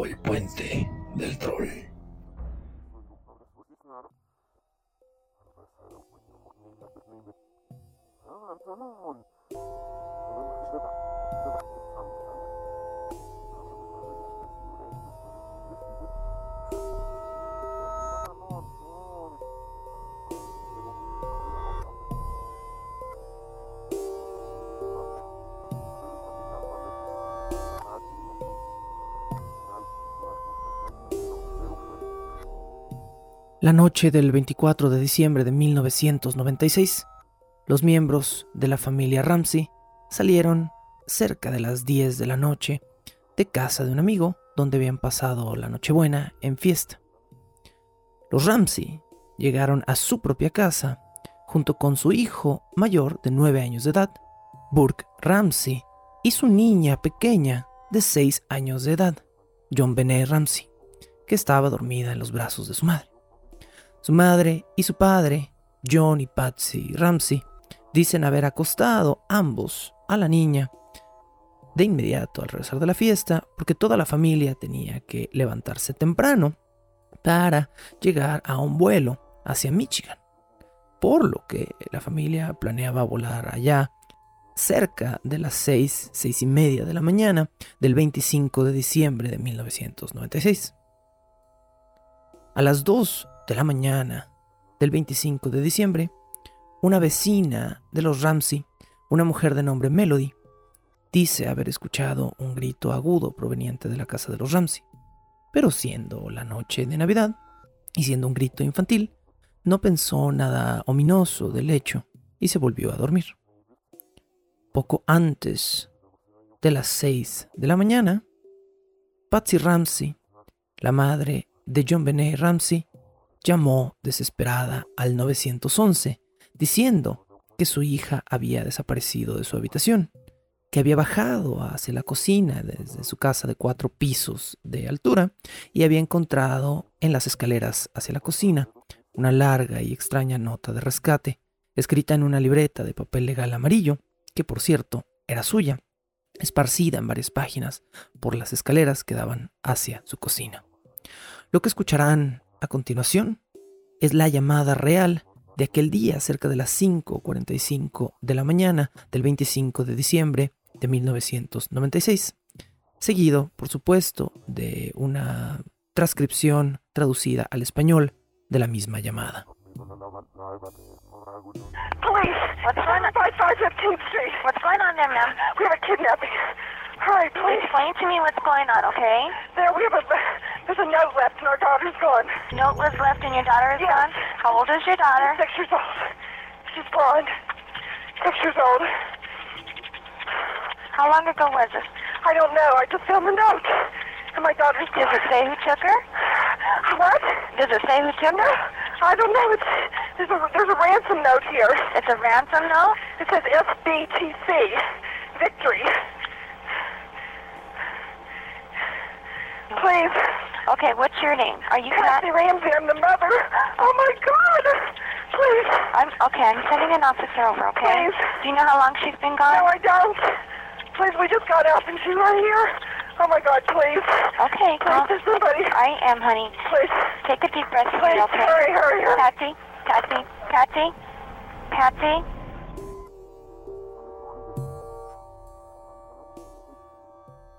el puente del troll. La noche del 24 de diciembre de 1996, los miembros de la familia Ramsey salieron cerca de las 10 de la noche de casa de un amigo donde habían pasado la Nochebuena en fiesta. Los Ramsey llegaron a su propia casa junto con su hijo mayor de 9 años de edad, Burke Ramsey, y su niña pequeña de 6 años de edad, John Benet Ramsey, que estaba dormida en los brazos de su madre. Su madre y su padre, John y Patsy Ramsey, dicen haber acostado ambos a la niña de inmediato al regresar de la fiesta, porque toda la familia tenía que levantarse temprano para llegar a un vuelo hacia Michigan, por lo que la familia planeaba volar allá cerca de las seis, seis y media de la mañana del 25 de diciembre de 1996. A las 2 de la mañana del 25 de diciembre, una vecina de los Ramsey, una mujer de nombre Melody, dice haber escuchado un grito agudo proveniente de la casa de los Ramsey. Pero siendo la noche de Navidad y siendo un grito infantil, no pensó nada ominoso del hecho y se volvió a dormir. Poco antes de las 6 de la mañana, Patsy Ramsey, la madre de John Benet Ramsey, llamó desesperada al 911 diciendo que su hija había desaparecido de su habitación, que había bajado hacia la cocina desde su casa de cuatro pisos de altura y había encontrado en las escaleras hacia la cocina una larga y extraña nota de rescate, escrita en una libreta de papel legal amarillo, que por cierto era suya, esparcida en varias páginas por las escaleras que daban hacia su cocina. Lo que escucharán a continuación es la llamada real de aquel día cerca de las 5.45 de la mañana del 25 de diciembre de 1996, seguido, por supuesto, de una transcripción traducida al español de la misma llamada. Police! What's going on? 5515th Street. What's going on there, ma'am? We have a kidnapping. Hurry, please. Explain to me what's going on, okay? There, we have a... There's a note left and our daughter's gone. Note was left and your daughter is yes. gone? How old is your daughter? Six years old. She's blonde. Six years old. How long ago was this? I don't know. I just found the note. And my daughter's gone. Does it say who took her? What? Does it say who took her? I don't know. It's, there's, a, there's a ransom note here. It's a ransom note? It says SBTC. Victory. Please. Okay, what's your name? Are you Kathy not... Ramsey? I'm the mother. Oh my God! Please. I'm okay. I'm sending an officer over. Okay. Please. Do you know how long she's been gone? No, I don't. Please, we just got out and she's right here. Oh my God, please. Okay, please, there's somebody. I am, honey. Please. Take a deep breath. Please, okay? hurry, hurry, hurry. Patsy, Patsy, Patsy, Patsy.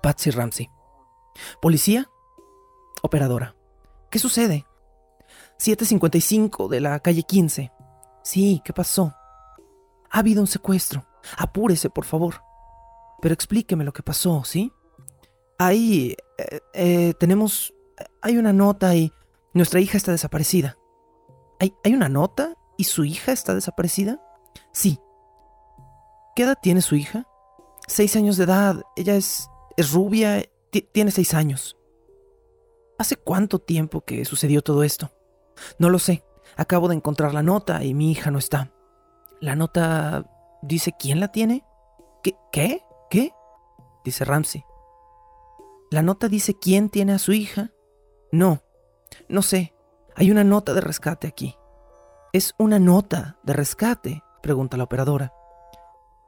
Patsy Ramsey. ¿Policía? Operadora. ¿Qué sucede? 755 de la calle 15. Sí, ¿qué pasó? Ha habido un secuestro. Apúrese, por favor. Pero explíqueme lo que pasó, ¿sí? Ahí eh, eh, tenemos... Hay una nota y nuestra hija está desaparecida. ¿Hay, ¿Hay una nota y su hija está desaparecida? Sí. ¿Qué edad tiene su hija? Seis años de edad. Ella es, es rubia. Tiene seis años. ¿Hace cuánto tiempo que sucedió todo esto? No lo sé. Acabo de encontrar la nota y mi hija no está. La nota dice quién la tiene. ¿Qué? ¿Qué? ¿Qué? Dice Ramsey. ¿La nota dice quién tiene a su hija? No, no sé. Hay una nota de rescate aquí. ¿Es una nota de rescate? Pregunta la operadora.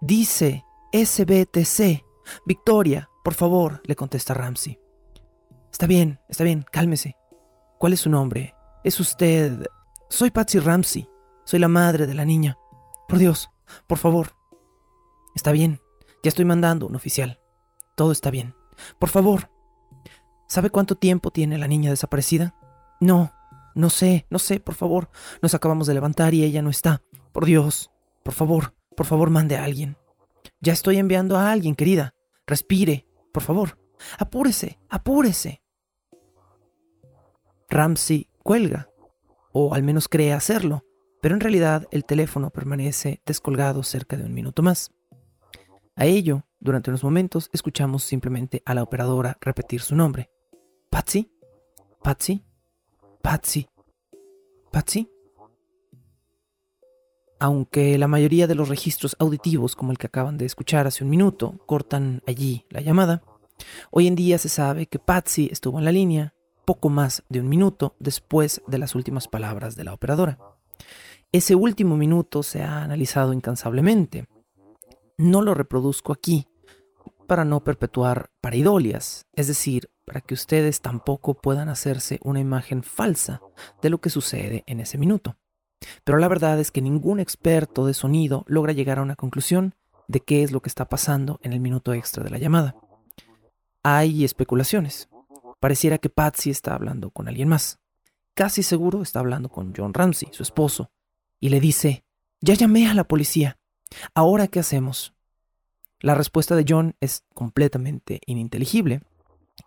Dice SBTC. Victoria, por favor, le contesta Ramsey. Está bien, está bien, cálmese. ¿Cuál es su nombre? Es usted... Soy Patsy Ramsey. Soy la madre de la niña. Por Dios, por favor. Está bien, ya estoy mandando un oficial. Todo está bien. Por favor. ¿Sabe cuánto tiempo tiene la niña desaparecida? No, no sé, no sé, por favor. Nos acabamos de levantar y ella no está. Por Dios, por favor, por favor, mande a alguien. Ya estoy enviando a alguien, querida. Respire, por favor. Apúrese, apúrese. Ramsey cuelga, o al menos cree hacerlo, pero en realidad el teléfono permanece descolgado cerca de un minuto más. A ello, durante unos momentos, escuchamos simplemente a la operadora repetir su nombre. Patsy, Patsy, Patsy, Patsy. Aunque la mayoría de los registros auditivos, como el que acaban de escuchar hace un minuto, cortan allí la llamada, hoy en día se sabe que Patsy estuvo en la línea poco más de un minuto después de las últimas palabras de la operadora. Ese último minuto se ha analizado incansablemente. No lo reproduzco aquí para no perpetuar pareidolias, es decir, para que ustedes tampoco puedan hacerse una imagen falsa de lo que sucede en ese minuto. Pero la verdad es que ningún experto de sonido logra llegar a una conclusión de qué es lo que está pasando en el minuto extra de la llamada. Hay especulaciones. Pareciera que Patsy está hablando con alguien más. Casi seguro está hablando con John Ramsey, su esposo, y le dice, ya llamé a la policía. ¿Ahora qué hacemos? La respuesta de John es completamente ininteligible.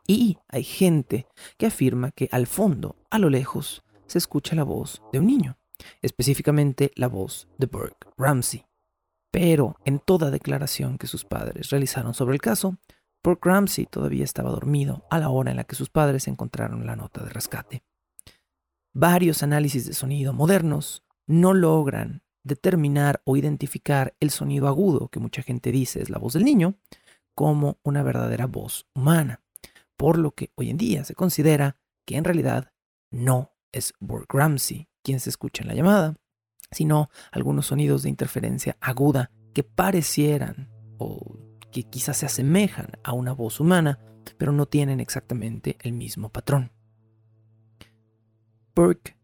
Y hay gente que afirma que al fondo, a lo lejos, se escucha la voz de un niño específicamente la voz de Burke Ramsey. Pero en toda declaración que sus padres realizaron sobre el caso, Burke Ramsey todavía estaba dormido a la hora en la que sus padres encontraron la nota de rescate. Varios análisis de sonido modernos no logran determinar o identificar el sonido agudo, que mucha gente dice es la voz del niño, como una verdadera voz humana, por lo que hoy en día se considera que en realidad no es Burke Ramsey quien se escucha en la llamada, sino algunos sonidos de interferencia aguda que parecieran o que quizás se asemejan a una voz humana, pero no tienen exactamente el mismo patrón. Burke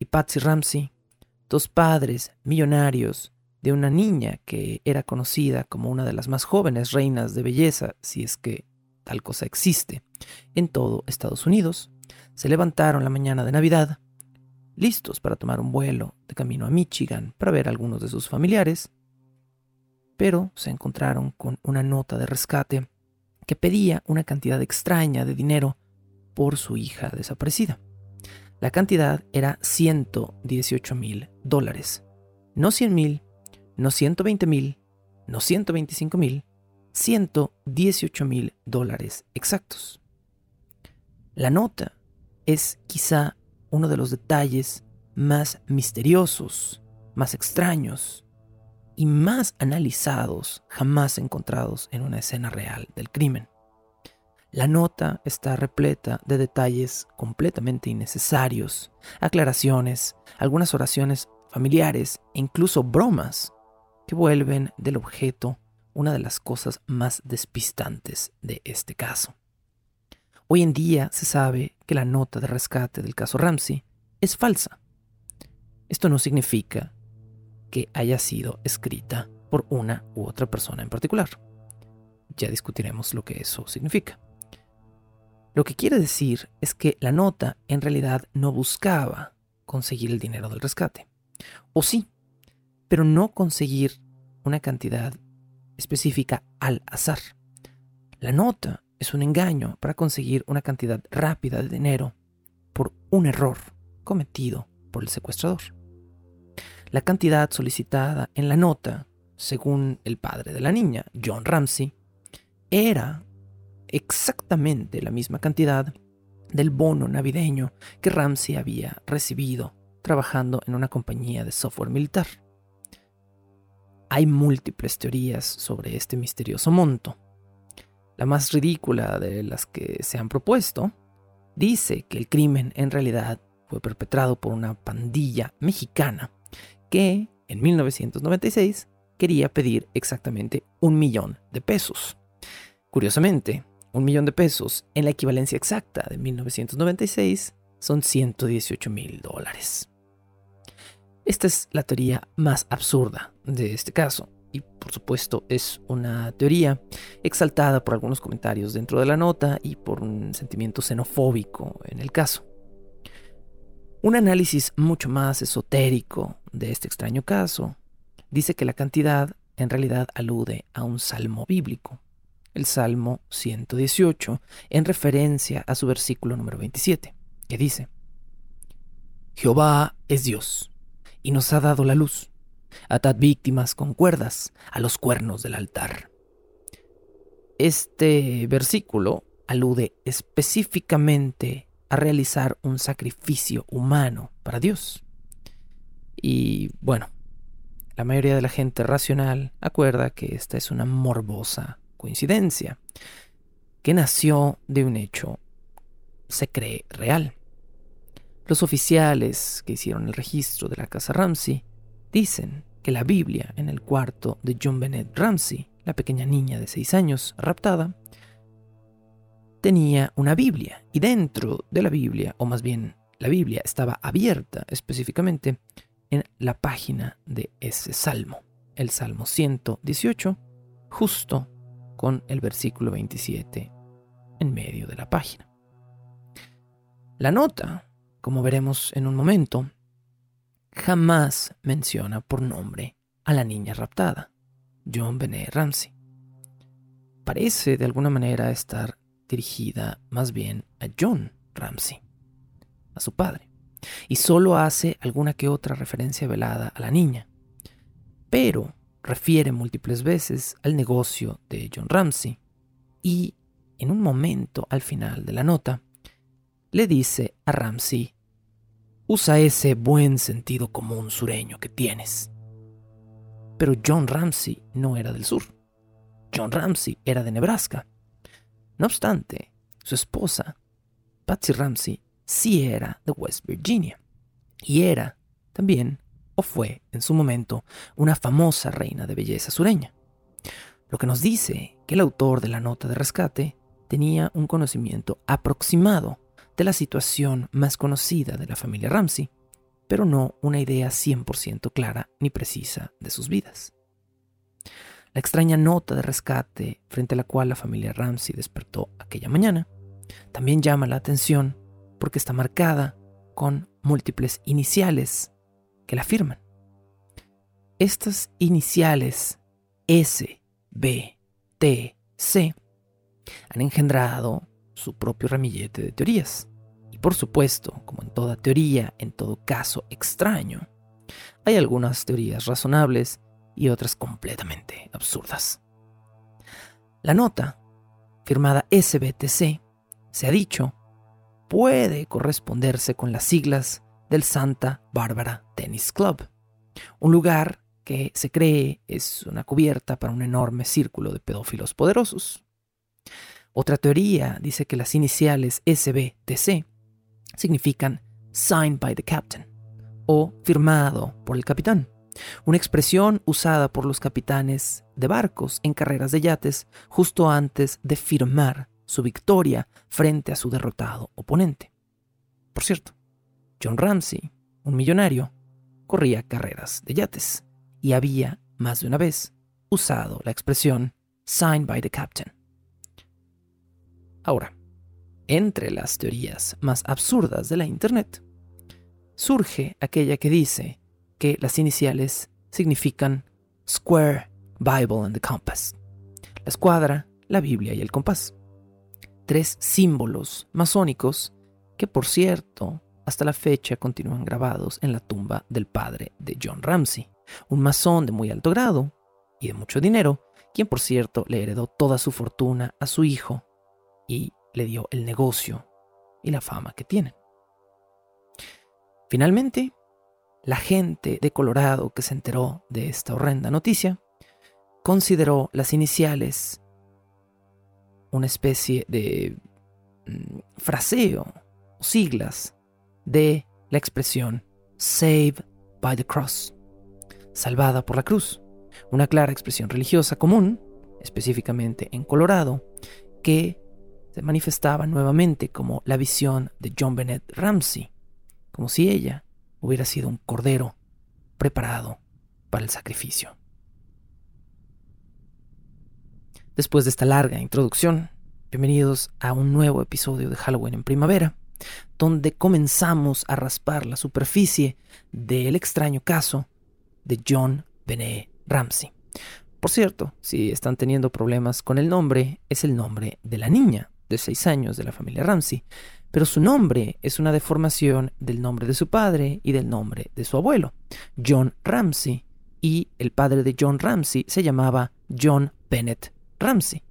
y Patsy Ramsey, dos padres millonarios de una niña que era conocida como una de las más jóvenes reinas de belleza, si es que tal cosa existe, en todo Estados Unidos, se levantaron la mañana de Navidad listos para tomar un vuelo de camino a Michigan para ver a algunos de sus familiares, pero se encontraron con una nota de rescate que pedía una cantidad extraña de dinero por su hija desaparecida. La cantidad era 118 mil dólares. No 100 mil, no 120 mil, no 125 mil, 118 mil dólares exactos. La nota es quizá uno de los detalles más misteriosos, más extraños y más analizados jamás encontrados en una escena real del crimen. La nota está repleta de detalles completamente innecesarios, aclaraciones, algunas oraciones familiares e incluso bromas que vuelven del objeto una de las cosas más despistantes de este caso. Hoy en día se sabe que la nota de rescate del caso Ramsey es falsa. Esto no significa que haya sido escrita por una u otra persona en particular. Ya discutiremos lo que eso significa. Lo que quiere decir es que la nota en realidad no buscaba conseguir el dinero del rescate. O sí, pero no conseguir una cantidad específica al azar. La nota es un engaño para conseguir una cantidad rápida de dinero por un error cometido por el secuestrador. La cantidad solicitada en la nota, según el padre de la niña, John Ramsey, era exactamente la misma cantidad del bono navideño que Ramsey había recibido trabajando en una compañía de software militar. Hay múltiples teorías sobre este misterioso monto, la más ridícula de las que se han propuesto, dice que el crimen en realidad fue perpetrado por una pandilla mexicana que en 1996 quería pedir exactamente un millón de pesos. Curiosamente, un millón de pesos en la equivalencia exacta de 1996 son 118 mil dólares. Esta es la teoría más absurda de este caso, y por supuesto es una teoría exaltada por algunos comentarios dentro de la nota y por un sentimiento xenofóbico en el caso. Un análisis mucho más esotérico de este extraño caso dice que la cantidad en realidad alude a un salmo bíblico, el Salmo 118, en referencia a su versículo número 27, que dice, Jehová es Dios, y nos ha dado la luz. Atad víctimas con cuerdas a los cuernos del altar. Este versículo alude específicamente a realizar un sacrificio humano para Dios. Y bueno, la mayoría de la gente racional acuerda que esta es una morbosa coincidencia, que nació de un hecho, se cree real. Los oficiales que hicieron el registro de la casa Ramsey dicen que la Biblia en el cuarto de John Bennett Ramsey, la pequeña niña de seis años raptada, tenía una Biblia y dentro de la Biblia, o más bien la Biblia estaba abierta específicamente en la página de ese salmo, el Salmo 118, justo con el versículo 27 en medio de la página. La nota como veremos en un momento, jamás menciona por nombre a la niña raptada, John Benet Ramsey. Parece de alguna manera estar dirigida más bien a John Ramsey, a su padre, y solo hace alguna que otra referencia velada a la niña, pero refiere múltiples veces al negocio de John Ramsey y, en un momento al final de la nota, le dice a Ramsey, usa ese buen sentido común sureño que tienes. Pero John Ramsey no era del sur. John Ramsey era de Nebraska. No obstante, su esposa, Patsy Ramsey, sí era de West Virginia. Y era, también, o fue, en su momento, una famosa reina de belleza sureña. Lo que nos dice que el autor de la nota de rescate tenía un conocimiento aproximado de la situación más conocida de la familia Ramsey, pero no una idea 100% clara ni precisa de sus vidas. La extraña nota de rescate frente a la cual la familia Ramsey despertó aquella mañana también llama la atención porque está marcada con múltiples iniciales que la firman. Estas iniciales S, B, T, C han engendrado su propio ramillete de teorías. Por supuesto, como en toda teoría, en todo caso extraño, hay algunas teorías razonables y otras completamente absurdas. La nota, firmada SBTC, se ha dicho, puede corresponderse con las siglas del Santa Bárbara Tennis Club, un lugar que se cree es una cubierta para un enorme círculo de pedófilos poderosos. Otra teoría dice que las iniciales SBTC significan Signed by the Captain o firmado por el capitán, una expresión usada por los capitanes de barcos en carreras de yates justo antes de firmar su victoria frente a su derrotado oponente. Por cierto, John Ramsey, un millonario, corría carreras de yates y había más de una vez usado la expresión Signed by the Captain. Ahora, entre las teorías más absurdas de la Internet, surge aquella que dice que las iniciales significan Square, Bible and the Compass. La escuadra, la Biblia y el compás. Tres símbolos masónicos que, por cierto, hasta la fecha continúan grabados en la tumba del padre de John Ramsey, un masón de muy alto grado y de mucho dinero, quien por cierto le heredó toda su fortuna a su hijo y le dio el negocio y la fama que tienen. Finalmente, la gente de Colorado que se enteró de esta horrenda noticia consideró las iniciales una especie de mm, fraseo o siglas de la expresión Save by the Cross, salvada por la cruz, una clara expresión religiosa común, específicamente en Colorado, que se manifestaba nuevamente como la visión de John Bennett Ramsey, como si ella hubiera sido un cordero preparado para el sacrificio. Después de esta larga introducción, bienvenidos a un nuevo episodio de Halloween en primavera, donde comenzamos a raspar la superficie del extraño caso de John Benet Ramsey. Por cierto, si están teniendo problemas con el nombre, es el nombre de la niña de seis años de la familia Ramsey, pero su nombre es una deformación del nombre de su padre y del nombre de su abuelo, John Ramsey, y el padre de John Ramsey se llamaba John Bennett Ramsey.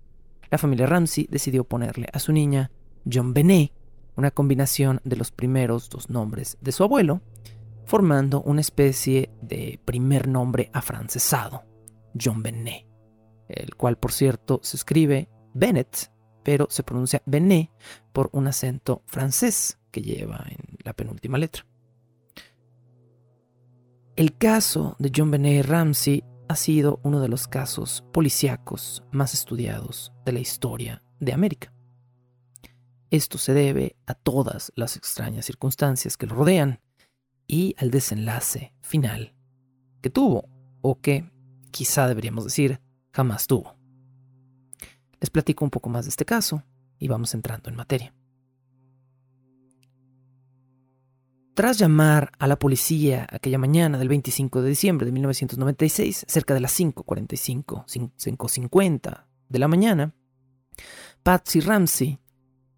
La familia Ramsey decidió ponerle a su niña John Benet, una combinación de los primeros dos nombres de su abuelo, formando una especie de primer nombre afrancesado, John Benet, el cual por cierto se escribe Bennett, pero se pronuncia Benet por un acento francés que lleva en la penúltima letra. El caso de John Benet Ramsey ha sido uno de los casos policíacos más estudiados de la historia de América. Esto se debe a todas las extrañas circunstancias que lo rodean y al desenlace final que tuvo, o que quizá deberíamos decir jamás tuvo. Les platico un poco más de este caso y vamos entrando en materia. Tras llamar a la policía aquella mañana del 25 de diciembre de 1996, cerca de las 5.45, 5.50 de la mañana, Patsy Ramsey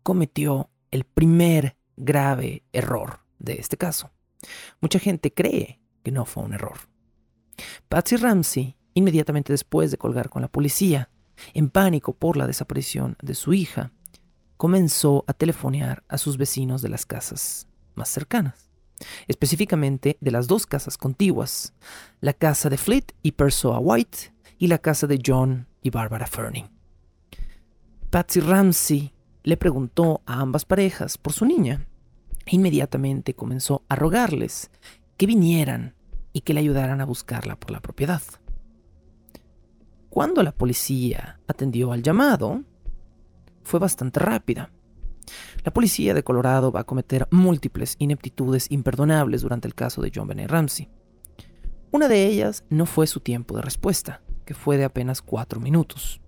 cometió el primer grave error de este caso. Mucha gente cree que no fue un error. Patsy Ramsey, inmediatamente después de colgar con la policía, en pánico por la desaparición de su hija, comenzó a telefonear a sus vecinos de las casas más cercanas, específicamente de las dos casas contiguas, la casa de Fleet y Persoa White y la casa de John y Barbara Fernie. Patsy Ramsey le preguntó a ambas parejas por su niña e inmediatamente comenzó a rogarles que vinieran y que le ayudaran a buscarla por la propiedad. Cuando la policía atendió al llamado, fue bastante rápida. La policía de Colorado va a cometer múltiples ineptitudes imperdonables durante el caso de John Benet Ramsey. Una de ellas no fue su tiempo de respuesta, que fue de apenas cuatro minutos.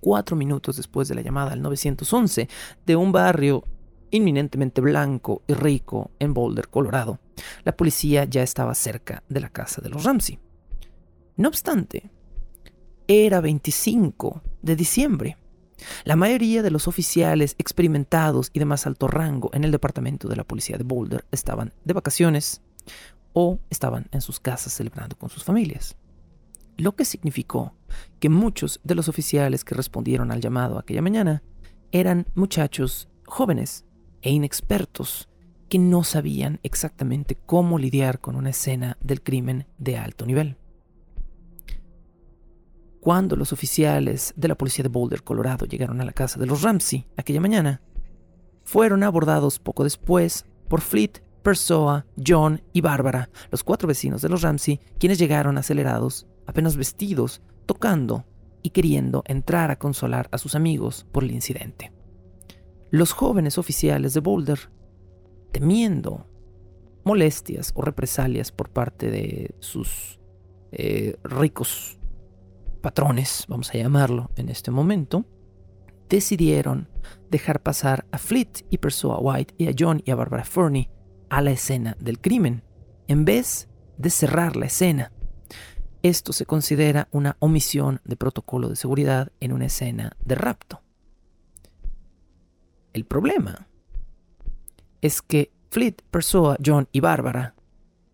Cuatro minutos después de la llamada al 911 de un barrio inminentemente blanco y rico en Boulder, Colorado, la policía ya estaba cerca de la casa de los Ramsey. No obstante, era 25 de diciembre la mayoría de los oficiales experimentados y de más alto rango en el departamento de la policía de Boulder estaban de vacaciones o estaban en sus casas celebrando con sus familias. Lo que significó que muchos de los oficiales que respondieron al llamado aquella mañana eran muchachos jóvenes e inexpertos que no sabían exactamente cómo lidiar con una escena del crimen de alto nivel. Cuando los oficiales de la policía de Boulder, Colorado, llegaron a la casa de los Ramsey aquella mañana, fueron abordados poco después por Fleet, Persoa, John y Bárbara, los cuatro vecinos de los Ramsey, quienes llegaron acelerados, apenas vestidos, tocando y queriendo entrar a consolar a sus amigos por el incidente. Los jóvenes oficiales de Boulder, temiendo molestias o represalias por parte de sus eh, ricos patrones, vamos a llamarlo en este momento, decidieron dejar pasar a Fleet y Persoa White y a John y a Barbara Fernie a la escena del crimen, en vez de cerrar la escena. Esto se considera una omisión de protocolo de seguridad en una escena de rapto. El problema es que Fleet, Persoa, John y Barbara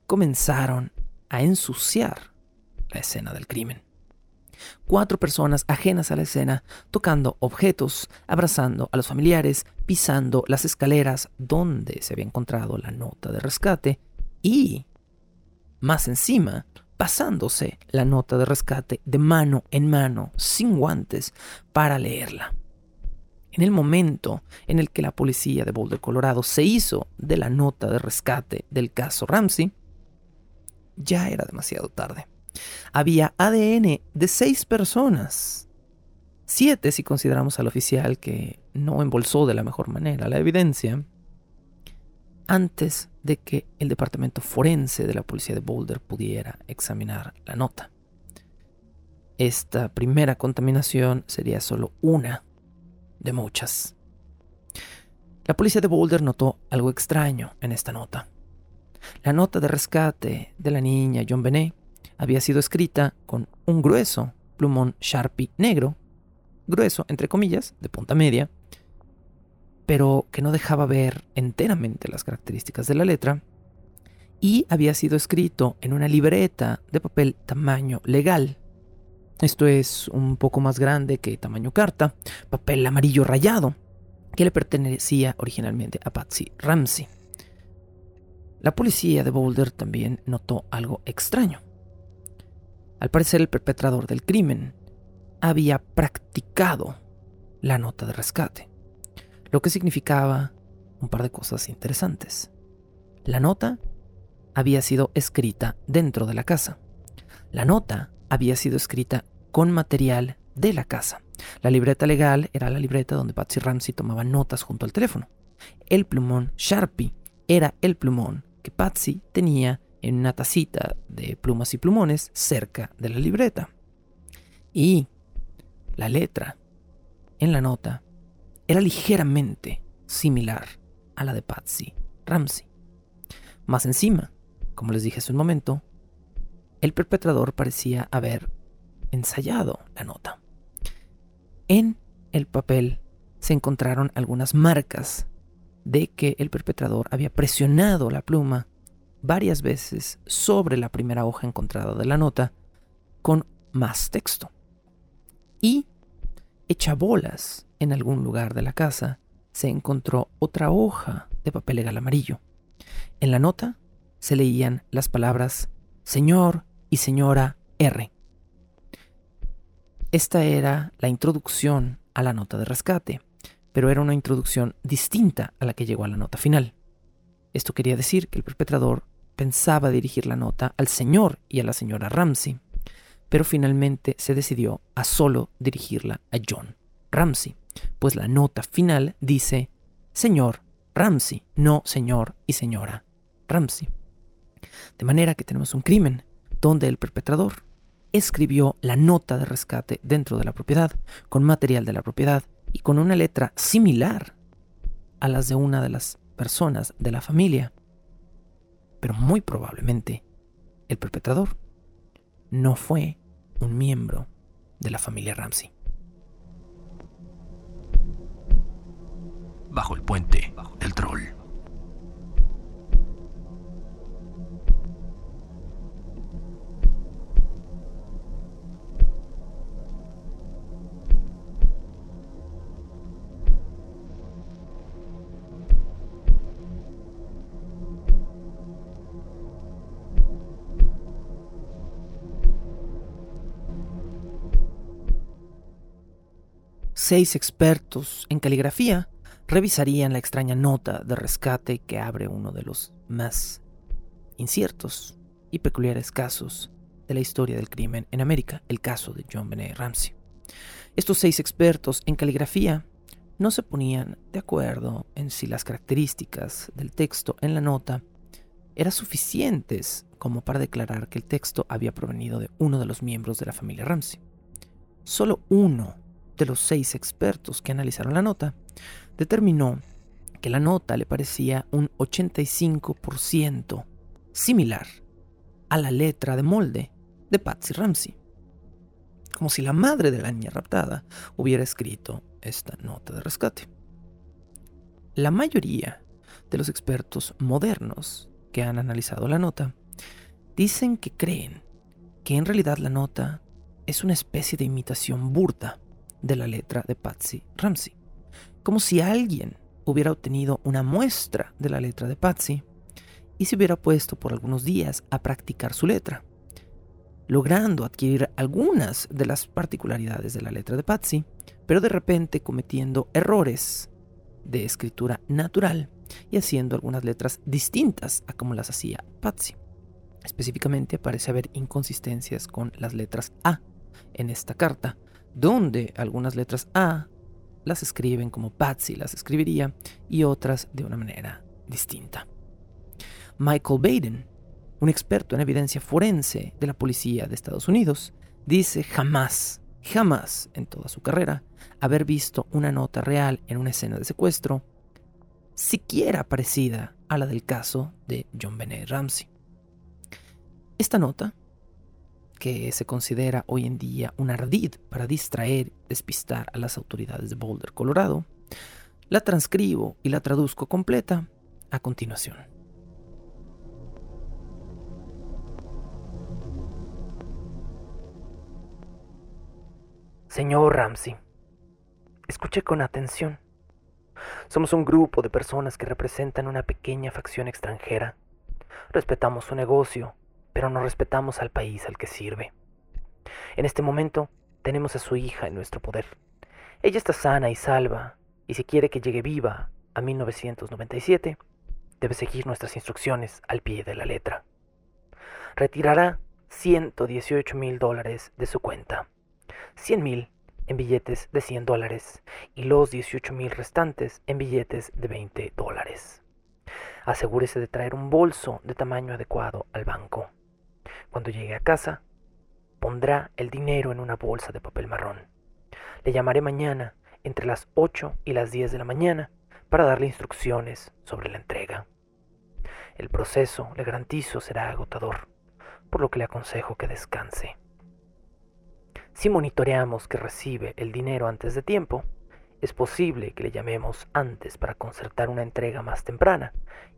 comenzaron a ensuciar la escena del crimen cuatro personas ajenas a la escena, tocando objetos, abrazando a los familiares, pisando las escaleras donde se había encontrado la nota de rescate y, más encima, pasándose la nota de rescate de mano en mano, sin guantes, para leerla. En el momento en el que la policía de Boulder, Colorado, se hizo de la nota de rescate del caso Ramsey, ya era demasiado tarde había ADN de seis personas Siete si consideramos al oficial que no embolsó de la mejor manera la evidencia antes de que el departamento forense de la policía de Boulder pudiera examinar la nota. Esta primera contaminación sería solo una de muchas. La policía de Boulder notó algo extraño en esta nota. La nota de rescate de la niña John Benet había sido escrita con un grueso plumón Sharpie negro, grueso entre comillas, de punta media, pero que no dejaba ver enteramente las características de la letra, y había sido escrito en una libreta de papel tamaño legal. Esto es un poco más grande que tamaño carta, papel amarillo rayado, que le pertenecía originalmente a Patsy Ramsey. La policía de Boulder también notó algo extraño. Al parecer el perpetrador del crimen había practicado la nota de rescate lo que significaba un par de cosas interesantes. La nota había sido escrita dentro de la casa. La nota había sido escrita con material de la casa. La libreta legal era la libreta donde Patsy Ramsey tomaba notas junto al teléfono. El plumón Sharpie era el plumón que Patsy tenía en una tacita de plumas y plumones cerca de la libreta. Y la letra en la nota era ligeramente similar a la de Patsy Ramsey. Más encima, como les dije hace un momento, el perpetrador parecía haber ensayado la nota. En el papel se encontraron algunas marcas de que el perpetrador había presionado la pluma varias veces sobre la primera hoja encontrada de la nota con más texto. Y echa bolas en algún lugar de la casa se encontró otra hoja de papel legal amarillo. En la nota se leían las palabras señor y señora R. Esta era la introducción a la nota de rescate, pero era una introducción distinta a la que llegó a la nota final. Esto quería decir que el perpetrador pensaba dirigir la nota al señor y a la señora Ramsey, pero finalmente se decidió a solo dirigirla a John Ramsey pues la nota final dice señor Ramsey, no señor y señora Ramsey. De manera que tenemos un crimen donde el perpetrador escribió la nota de rescate dentro de la propiedad, con material de la propiedad y con una letra similar a las de una de las personas de la familia. Pero muy probablemente el perpetrador no fue un miembro de la familia Ramsey. bajo el puente del troll. Seis expertos en caligrafía revisarían la extraña nota de rescate que abre uno de los más inciertos y peculiares casos de la historia del crimen en América, el caso de John Benet Ramsey. Estos seis expertos en caligrafía no se ponían de acuerdo en si las características del texto en la nota eran suficientes como para declarar que el texto había provenido de uno de los miembros de la familia Ramsey. Solo uno de los seis expertos que analizaron la nota determinó que la nota le parecía un 85% similar a la letra de molde de Patsy Ramsey. Como si la madre de la niña raptada hubiera escrito esta nota de rescate. La mayoría de los expertos modernos que han analizado la nota dicen que creen que en realidad la nota es una especie de imitación burda de la letra de Patsy Ramsey como si alguien hubiera obtenido una muestra de la letra de Patsy y se hubiera puesto por algunos días a practicar su letra, logrando adquirir algunas de las particularidades de la letra de Patsy, pero de repente cometiendo errores de escritura natural y haciendo algunas letras distintas a como las hacía Patsy. Específicamente parece haber inconsistencias con las letras A en esta carta, donde algunas letras A las escriben como Patsy las escribiría y otras de una manera distinta. Michael Baden, un experto en evidencia forense de la policía de Estados Unidos, dice jamás, jamás en toda su carrera haber visto una nota real en una escena de secuestro siquiera parecida a la del caso de John Benet Ramsey. Esta nota, que se considera hoy en día un ardid para distraer, despistar a las autoridades de Boulder, Colorado, la transcribo y la traduzco completa a continuación. Señor Ramsey, escuche con atención. Somos un grupo de personas que representan una pequeña facción extranjera. Respetamos su negocio, pero no respetamos al país al que sirve. En este momento tenemos a su hija en nuestro poder. Ella está sana y salva, y si quiere que llegue viva a 1997, debe seguir nuestras instrucciones al pie de la letra. Retirará 118 mil dólares de su cuenta. 100 mil en billetes de 100 dólares y los 18 mil restantes en billetes de 20 dólares. Asegúrese de traer un bolso de tamaño adecuado al banco. Cuando llegue a casa, pondrá el dinero en una bolsa de papel marrón. Le llamaré mañana entre las 8 y las 10 de la mañana para darle instrucciones sobre la entrega. El proceso, le garantizo, será agotador, por lo que le aconsejo que descanse. Si monitoreamos que recibe el dinero antes de tiempo, es posible que le llamemos antes para concertar una entrega más temprana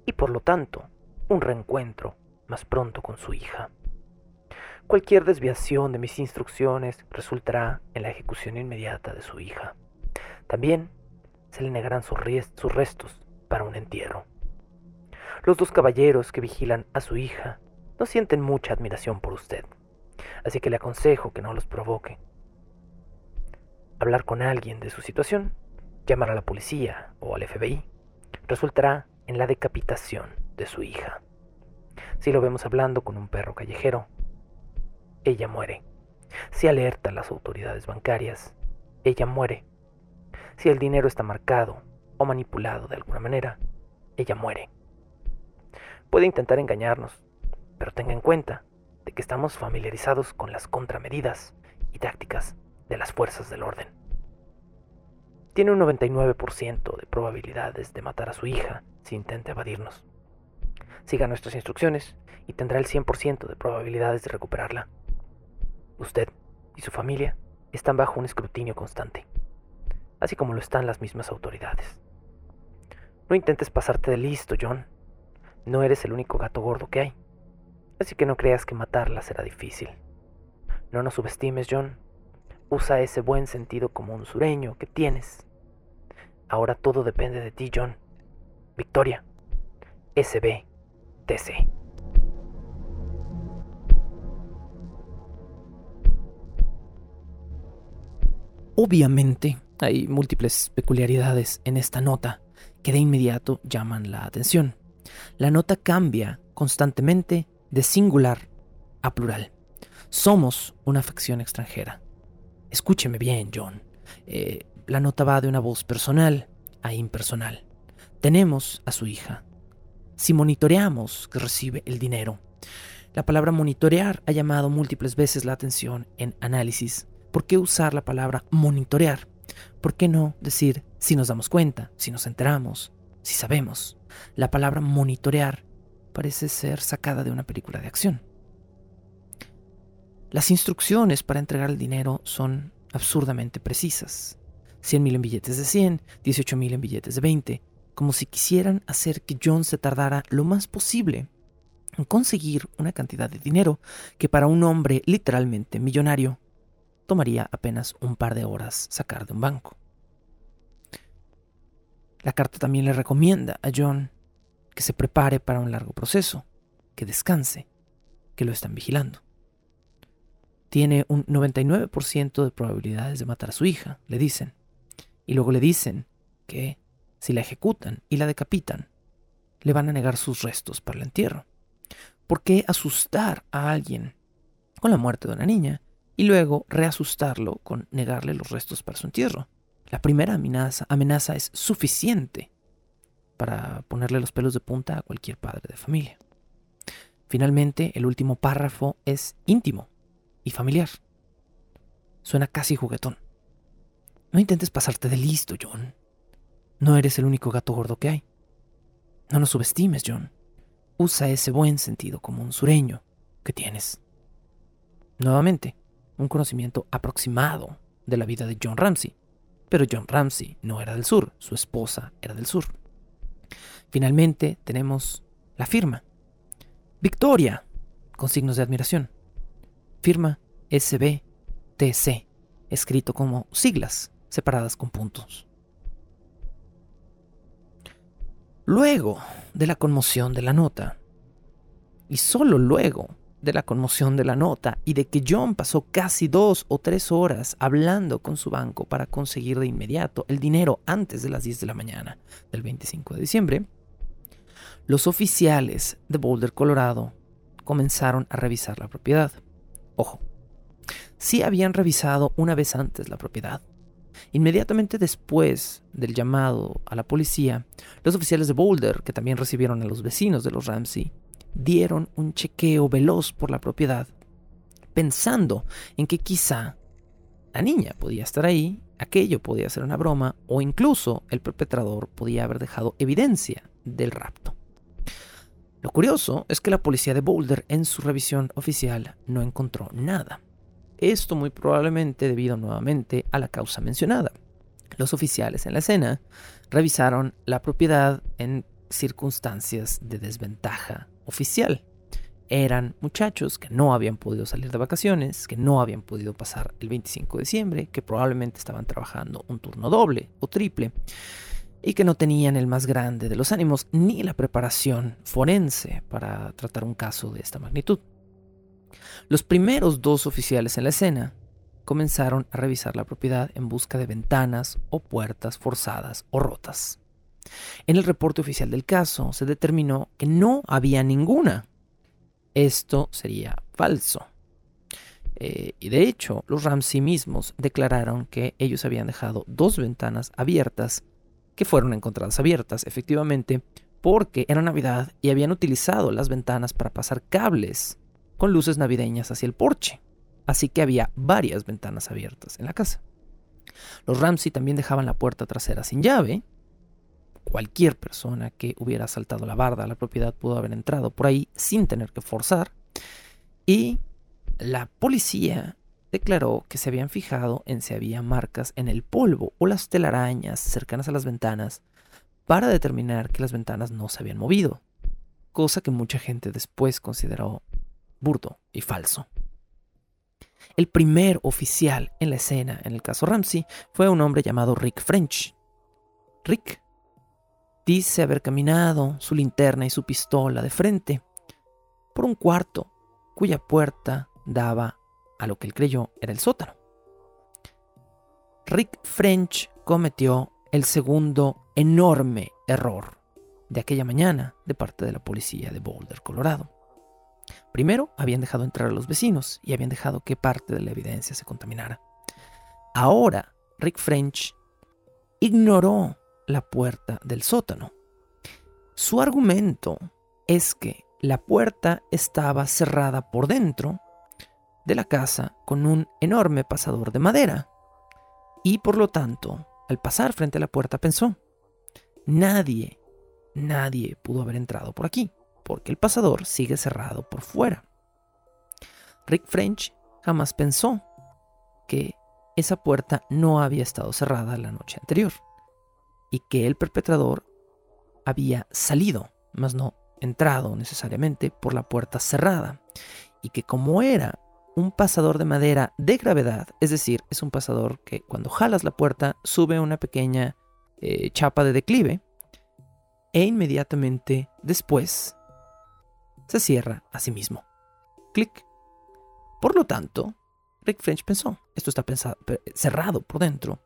y por lo tanto un reencuentro más pronto con su hija. Cualquier desviación de mis instrucciones resultará en la ejecución inmediata de su hija. También se le negarán sus, restos para un entierro. Los dos caballeros que vigilan a su hija no sienten mucha admiración por usted así que le aconsejo que no los provoque. Hablar con alguien de su situación, llamar a la policía o al FBI, resultará en la decapitación de su hija. Si lo vemos hablando con un perro callejero, ella muere. Si alerta a las autoridades bancarias, ella muere. Si el dinero está marcado o manipulado de alguna manera, ella muere. Puede intentar engañarnos, pero tenga en cuenta que estamos familiarizados con las contramedidas y tácticas de las fuerzas del orden. Tiene un 99% de probabilidades de matar a su hija si intenta evadirnos. Siga nuestras instrucciones y tendrá el 100% de probabilidades de recuperarla. Usted y su familia están bajo un escrutinio constante, así como lo están las mismas autoridades. No intentes pasarte de listo, John. No eres el único gato gordo que hay. Así que no creas que matarla será difícil. No nos subestimes, John. Usa ese buen sentido común sureño que tienes. Ahora todo depende de ti, John. Victoria. SB. Obviamente, hay múltiples peculiaridades en esta nota que de inmediato llaman la atención. La nota cambia constantemente de singular a plural. Somos una facción extranjera. Escúcheme bien, John. Eh, la nota va de una voz personal a impersonal. Tenemos a su hija. Si monitoreamos que recibe el dinero, la palabra monitorear ha llamado múltiples veces la atención en análisis. ¿Por qué usar la palabra monitorear? ¿Por qué no decir si nos damos cuenta, si nos enteramos, si sabemos? La palabra monitorear parece ser sacada de una película de acción. Las instrucciones para entregar el dinero son absurdamente precisas. 100.000 en billetes de 100, 18.000 en billetes de 20, como si quisieran hacer que John se tardara lo más posible en conseguir una cantidad de dinero que para un hombre literalmente millonario tomaría apenas un par de horas sacar de un banco. La carta también le recomienda a John que se prepare para un largo proceso, que descanse, que lo están vigilando. Tiene un 99% de probabilidades de matar a su hija, le dicen. Y luego le dicen que si la ejecutan y la decapitan, le van a negar sus restos para el entierro. ¿Por qué asustar a alguien con la muerte de una niña y luego reasustarlo con negarle los restos para su entierro. La primera amenaza, amenaza es suficiente para ponerle los pelos de punta a cualquier padre de familia. Finalmente, el último párrafo es íntimo y familiar. Suena casi juguetón. No intentes pasarte de listo, John. No eres el único gato gordo que hay. No nos subestimes, John. Usa ese buen sentido como un sureño que tienes. Nuevamente, un conocimiento aproximado de la vida de John Ramsey. Pero John Ramsey no era del sur, su esposa era del sur. Finalmente tenemos la firma. Victoria, con signos de admiración. Firma SBTC, escrito como siglas separadas con puntos. Luego de la conmoción de la nota, y solo luego de la conmoción de la nota y de que John pasó casi dos o tres horas hablando con su banco para conseguir de inmediato el dinero antes de las 10 de la mañana del 25 de diciembre, los oficiales de Boulder, Colorado, comenzaron a revisar la propiedad. Ojo, sí habían revisado una vez antes la propiedad. Inmediatamente después del llamado a la policía, los oficiales de Boulder, que también recibieron a los vecinos de los Ramsey, dieron un chequeo veloz por la propiedad, pensando en que quizá la niña podía estar ahí, aquello podía ser una broma o incluso el perpetrador podía haber dejado evidencia del rapto. Lo curioso es que la policía de Boulder en su revisión oficial no encontró nada. Esto muy probablemente debido nuevamente a la causa mencionada. Los oficiales en la escena revisaron la propiedad en circunstancias de desventaja oficial. Eran muchachos que no habían podido salir de vacaciones, que no habían podido pasar el 25 de diciembre, que probablemente estaban trabajando un turno doble o triple y que no tenían el más grande de los ánimos ni la preparación forense para tratar un caso de esta magnitud. Los primeros dos oficiales en la escena comenzaron a revisar la propiedad en busca de ventanas o puertas forzadas o rotas. En el reporte oficial del caso se determinó que no había ninguna. Esto sería falso. Eh, y de hecho, los Ramsey mismos declararon que ellos habían dejado dos ventanas abiertas que fueron encontradas abiertas, efectivamente, porque era Navidad y habían utilizado las ventanas para pasar cables con luces navideñas hacia el porche. Así que había varias ventanas abiertas en la casa. Los Ramsey también dejaban la puerta trasera sin llave. Cualquier persona que hubiera saltado la barda a la propiedad pudo haber entrado por ahí sin tener que forzar. Y la policía declaró que se habían fijado en si había marcas en el polvo o las telarañas cercanas a las ventanas para determinar que las ventanas no se habían movido, cosa que mucha gente después consideró burdo y falso. El primer oficial en la escena en el caso Ramsey fue un hombre llamado Rick French. Rick dice haber caminado su linterna y su pistola de frente por un cuarto cuya puerta daba a lo que él creyó era el sótano. Rick French cometió el segundo enorme error de aquella mañana de parte de la policía de Boulder, Colorado. Primero, habían dejado entrar a los vecinos y habían dejado que parte de la evidencia se contaminara. Ahora, Rick French ignoró la puerta del sótano. Su argumento es que la puerta estaba cerrada por dentro de la casa con un enorme pasador de madera. Y por lo tanto, al pasar frente a la puerta pensó, nadie, nadie pudo haber entrado por aquí, porque el pasador sigue cerrado por fuera. Rick French jamás pensó que esa puerta no había estado cerrada la noche anterior y que el perpetrador había salido, mas no entrado necesariamente por la puerta cerrada y que como era un pasador de madera de gravedad, es decir, es un pasador que cuando jalas la puerta sube una pequeña eh, chapa de declive e inmediatamente después se cierra a sí mismo. Clic. Por lo tanto, Rick French pensó, esto está cerrado por dentro.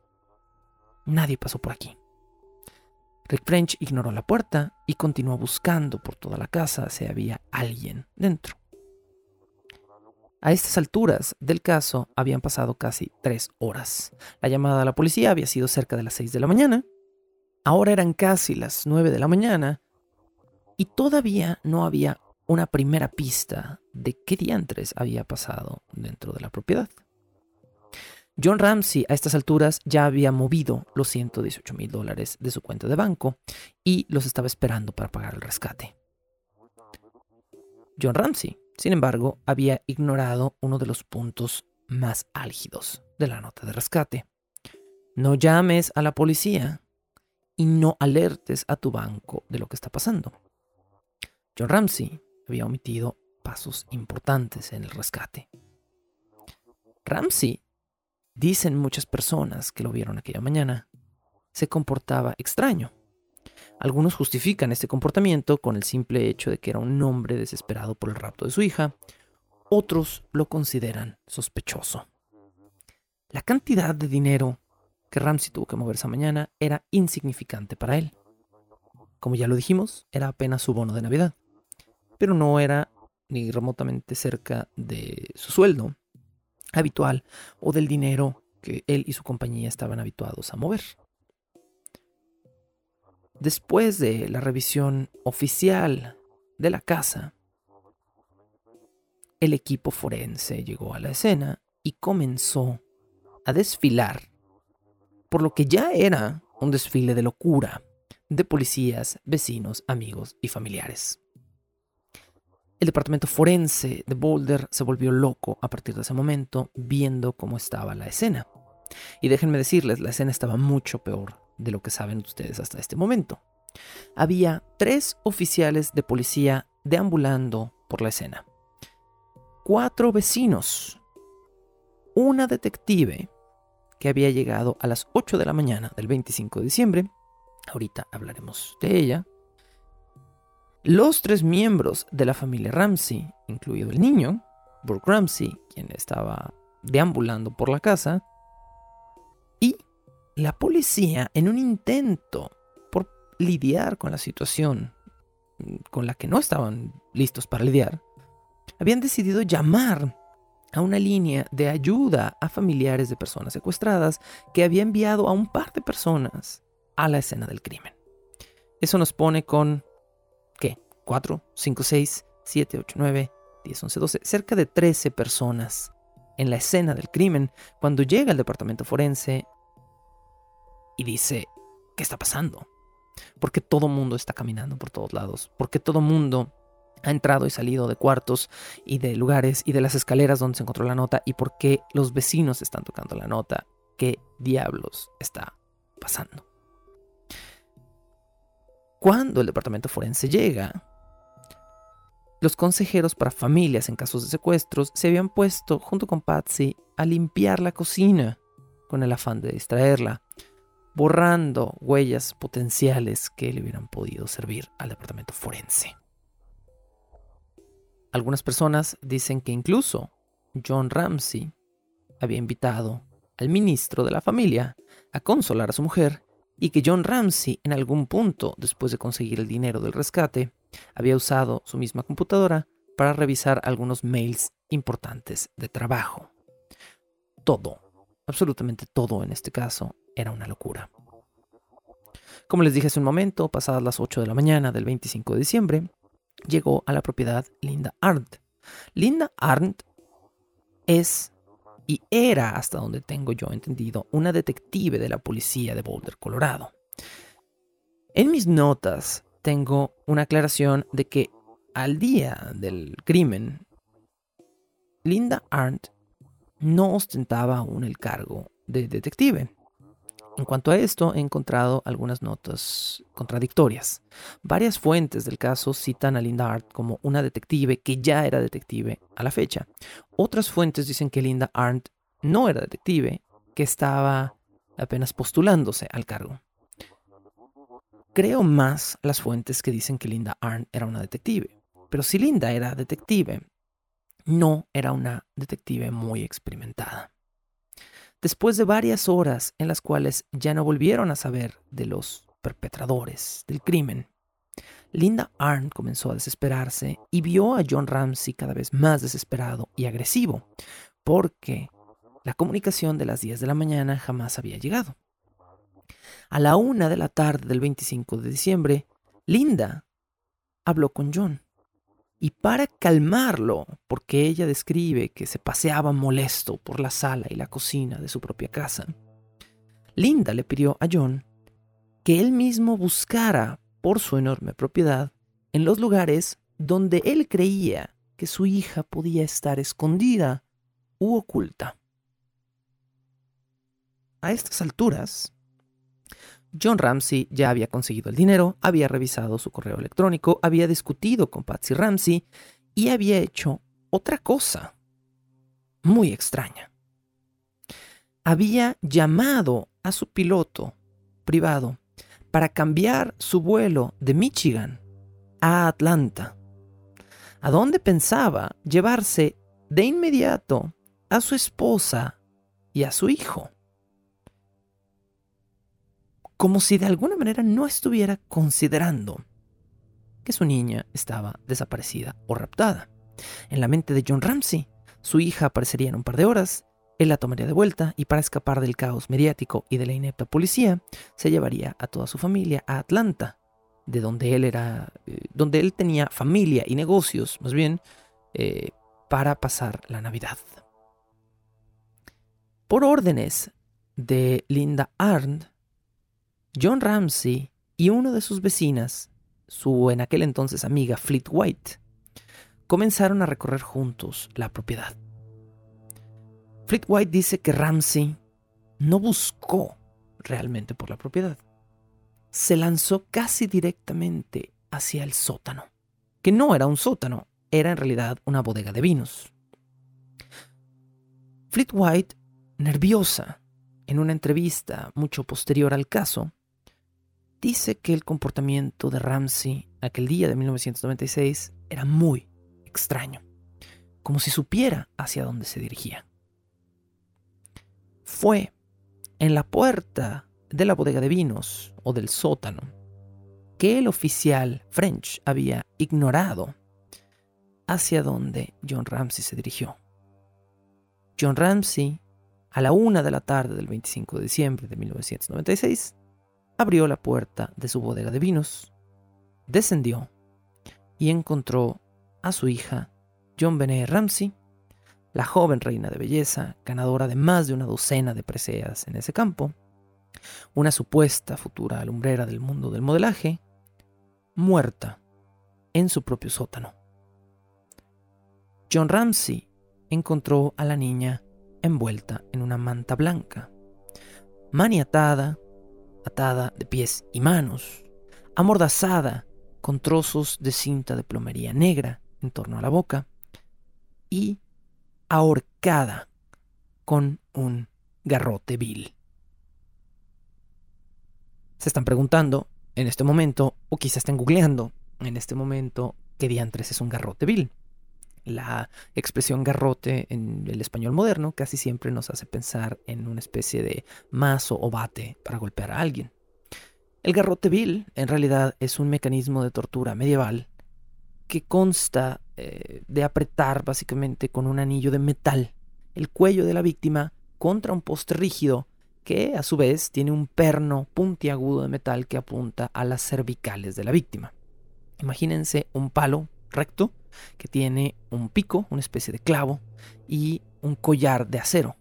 Nadie pasó por aquí. Rick French ignoró la puerta y continuó buscando por toda la casa si había alguien dentro. A estas alturas del caso habían pasado casi tres horas. La llamada a la policía había sido cerca de las seis de la mañana. Ahora eran casi las nueve de la mañana y todavía no había una primera pista de qué diantres había pasado dentro de la propiedad. John Ramsey a estas alturas ya había movido los 118 mil dólares de su cuenta de banco y los estaba esperando para pagar el rescate. John Ramsey sin embargo, había ignorado uno de los puntos más álgidos de la nota de rescate. No llames a la policía y no alertes a tu banco de lo que está pasando. John Ramsey había omitido pasos importantes en el rescate. Ramsey, dicen muchas personas que lo vieron aquella mañana, se comportaba extraño. Algunos justifican este comportamiento con el simple hecho de que era un hombre desesperado por el rapto de su hija, otros lo consideran sospechoso. La cantidad de dinero que Ramsey tuvo que mover esa mañana era insignificante para él. Como ya lo dijimos, era apenas su bono de Navidad, pero no era ni remotamente cerca de su sueldo habitual o del dinero que él y su compañía estaban habituados a mover. Después de la revisión oficial de la casa, el equipo forense llegó a la escena y comenzó a desfilar por lo que ya era un desfile de locura de policías, vecinos, amigos y familiares. El departamento forense de Boulder se volvió loco a partir de ese momento viendo cómo estaba la escena. Y déjenme decirles, la escena estaba mucho peor de lo que saben ustedes hasta este momento. Había tres oficiales de policía deambulando por la escena. Cuatro vecinos. Una detective que había llegado a las 8 de la mañana del 25 de diciembre. Ahorita hablaremos de ella. Los tres miembros de la familia Ramsey, incluido el niño, Brooke Ramsey, quien estaba deambulando por la casa, la policía, en un intento por lidiar con la situación con la que no estaban listos para lidiar, habían decidido llamar a una línea de ayuda a familiares de personas secuestradas que había enviado a un par de personas a la escena del crimen. Eso nos pone con. 4, 5, 6, 7, 8, 9, 10, 11, 12, cerca de 13 personas en la escena del crimen cuando llega el departamento forense y dice, ¿qué está pasando? Porque todo mundo está caminando por todos lados, porque todo mundo ha entrado y salido de cuartos y de lugares y de las escaleras donde se encontró la nota y por qué los vecinos están tocando la nota. ¿Qué diablos está pasando? Cuando el departamento forense llega, los consejeros para familias en casos de secuestros se habían puesto junto con Patsy a limpiar la cocina con el afán de distraerla borrando huellas potenciales que le hubieran podido servir al departamento forense. Algunas personas dicen que incluso John Ramsey había invitado al ministro de la familia a consolar a su mujer y que John Ramsey en algún punto, después de conseguir el dinero del rescate, había usado su misma computadora para revisar algunos mails importantes de trabajo. Todo, absolutamente todo en este caso, era una locura. Como les dije hace un momento, pasadas las 8 de la mañana del 25 de diciembre, llegó a la propiedad Linda Arndt. Linda Arndt es y era, hasta donde tengo yo entendido, una detective de la policía de Boulder, Colorado. En mis notas tengo una aclaración de que al día del crimen, Linda Arndt no ostentaba aún el cargo de detective. En cuanto a esto, he encontrado algunas notas contradictorias. Varias fuentes del caso citan a Linda Arndt como una detective que ya era detective a la fecha. Otras fuentes dicen que Linda Arndt no era detective, que estaba apenas postulándose al cargo. Creo más las fuentes que dicen que Linda Arndt era una detective. Pero si Linda era detective, no era una detective muy experimentada. Después de varias horas en las cuales ya no volvieron a saber de los perpetradores del crimen, Linda Arndt comenzó a desesperarse y vio a John Ramsey cada vez más desesperado y agresivo, porque la comunicación de las 10 de la mañana jamás había llegado. A la una de la tarde del 25 de diciembre, Linda habló con John. Y para calmarlo, porque ella describe que se paseaba molesto por la sala y la cocina de su propia casa, Linda le pidió a John que él mismo buscara por su enorme propiedad en los lugares donde él creía que su hija podía estar escondida u oculta. A estas alturas, John Ramsey ya había conseguido el dinero, había revisado su correo electrónico, había discutido con Patsy Ramsey y había hecho otra cosa muy extraña. Había llamado a su piloto privado para cambiar su vuelo de Michigan a Atlanta, a donde pensaba llevarse de inmediato a su esposa y a su hijo como si de alguna manera no estuviera considerando que su niña estaba desaparecida o raptada. En la mente de John Ramsey, su hija aparecería en un par de horas, él la tomaría de vuelta y para escapar del caos mediático y de la inepta policía, se llevaría a toda su familia a Atlanta, de donde él era, eh, donde él tenía familia y negocios, más bien, eh, para pasar la Navidad. Por órdenes de Linda Arndt, John Ramsey y uno de sus vecinas, su en aquel entonces amiga Fleet White, comenzaron a recorrer juntos la propiedad. Fleet White dice que Ramsey no buscó realmente por la propiedad. Se lanzó casi directamente hacia el sótano, que no era un sótano, era en realidad una bodega de vinos. Fleet White, nerviosa, en una entrevista mucho posterior al caso, dice que el comportamiento de Ramsey aquel día de 1996 era muy extraño, como si supiera hacia dónde se dirigía. Fue en la puerta de la bodega de vinos o del sótano que el oficial French había ignorado hacia dónde John Ramsey se dirigió. John Ramsey, a la una de la tarde del 25 de diciembre de 1996, abrió la puerta de su bodega de vinos, descendió y encontró a su hija, John Benet Ramsey, la joven reina de belleza, ganadora de más de una docena de preseas en ese campo, una supuesta futura alumbrera del mundo del modelaje, muerta en su propio sótano. John Ramsey encontró a la niña envuelta en una manta blanca, maniatada atada de pies y manos, amordazada con trozos de cinta de plomería negra en torno a la boca y ahorcada con un garrote vil. Se están preguntando en este momento, o quizá estén googleando en este momento, qué diantres es un garrote vil. La expresión garrote en el español moderno casi siempre nos hace pensar en una especie de mazo o bate para golpear a alguien. El garrote vil en realidad es un mecanismo de tortura medieval que consta eh, de apretar básicamente con un anillo de metal el cuello de la víctima contra un poste rígido que a su vez tiene un perno puntiagudo de metal que apunta a las cervicales de la víctima. Imagínense un palo recto que tiene un pico, una especie de clavo y un collar de acero.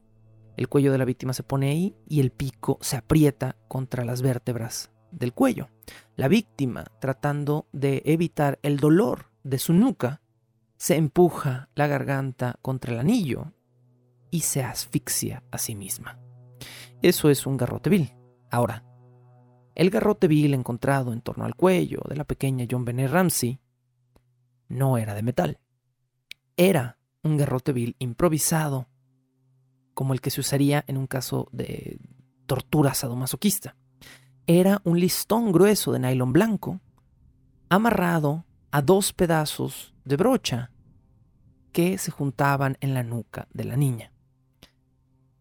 El cuello de la víctima se pone ahí y el pico se aprieta contra las vértebras del cuello. La víctima, tratando de evitar el dolor de su nuca, se empuja la garganta contra el anillo y se asfixia a sí misma. Eso es un garrote vil. Ahora, el garrote vil encontrado en torno al cuello de la pequeña John Benet Ramsey no era de metal. Era un garrote vil improvisado, como el que se usaría en un caso de tortura sadomasoquista. Era un listón grueso de nylon blanco, amarrado a dos pedazos de brocha que se juntaban en la nuca de la niña.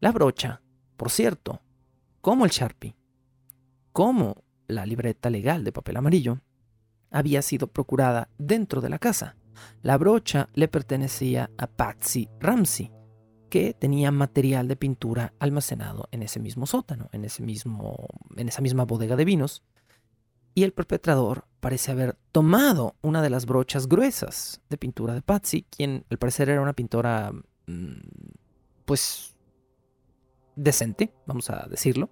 La brocha, por cierto, como el Sharpie, como la libreta legal de papel amarillo, había sido procurada dentro de la casa. La brocha le pertenecía a Patsy Ramsey, que tenía material de pintura almacenado en ese mismo sótano, en, ese mismo, en esa misma bodega de vinos. Y el perpetrador parece haber tomado una de las brochas gruesas de pintura de Patsy, quien al parecer era una pintora, mm, pues, decente, vamos a decirlo.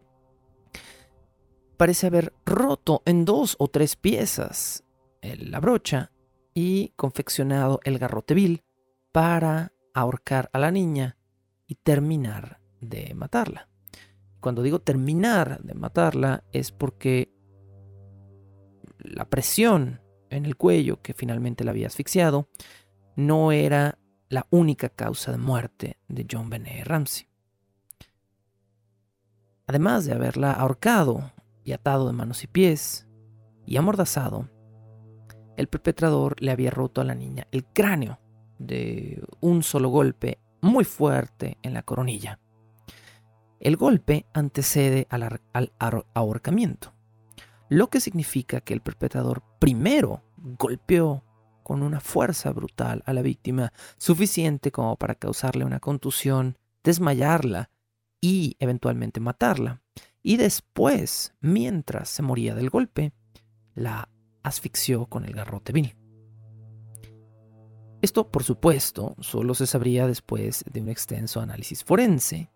Parece haber roto en dos o tres piezas la brocha y confeccionado el garrote vil para ahorcar a la niña y terminar de matarla. Cuando digo terminar de matarla es porque la presión en el cuello que finalmente la había asfixiado no era la única causa de muerte de John Benet Ramsey. Además de haberla ahorcado y atado de manos y pies y amordazado, el perpetrador le había roto a la niña el cráneo de un solo golpe muy fuerte en la coronilla. El golpe antecede al, ahorcamiento, lo que significa que el perpetrador primero golpeó con una fuerza brutal a la víctima suficiente como para causarle una contusión, desmayarla y eventualmente matarla. Y después, mientras se moría del golpe, la asfixió con el garrote vil. Esto, por supuesto, solo se sabría después de un extenso análisis forense.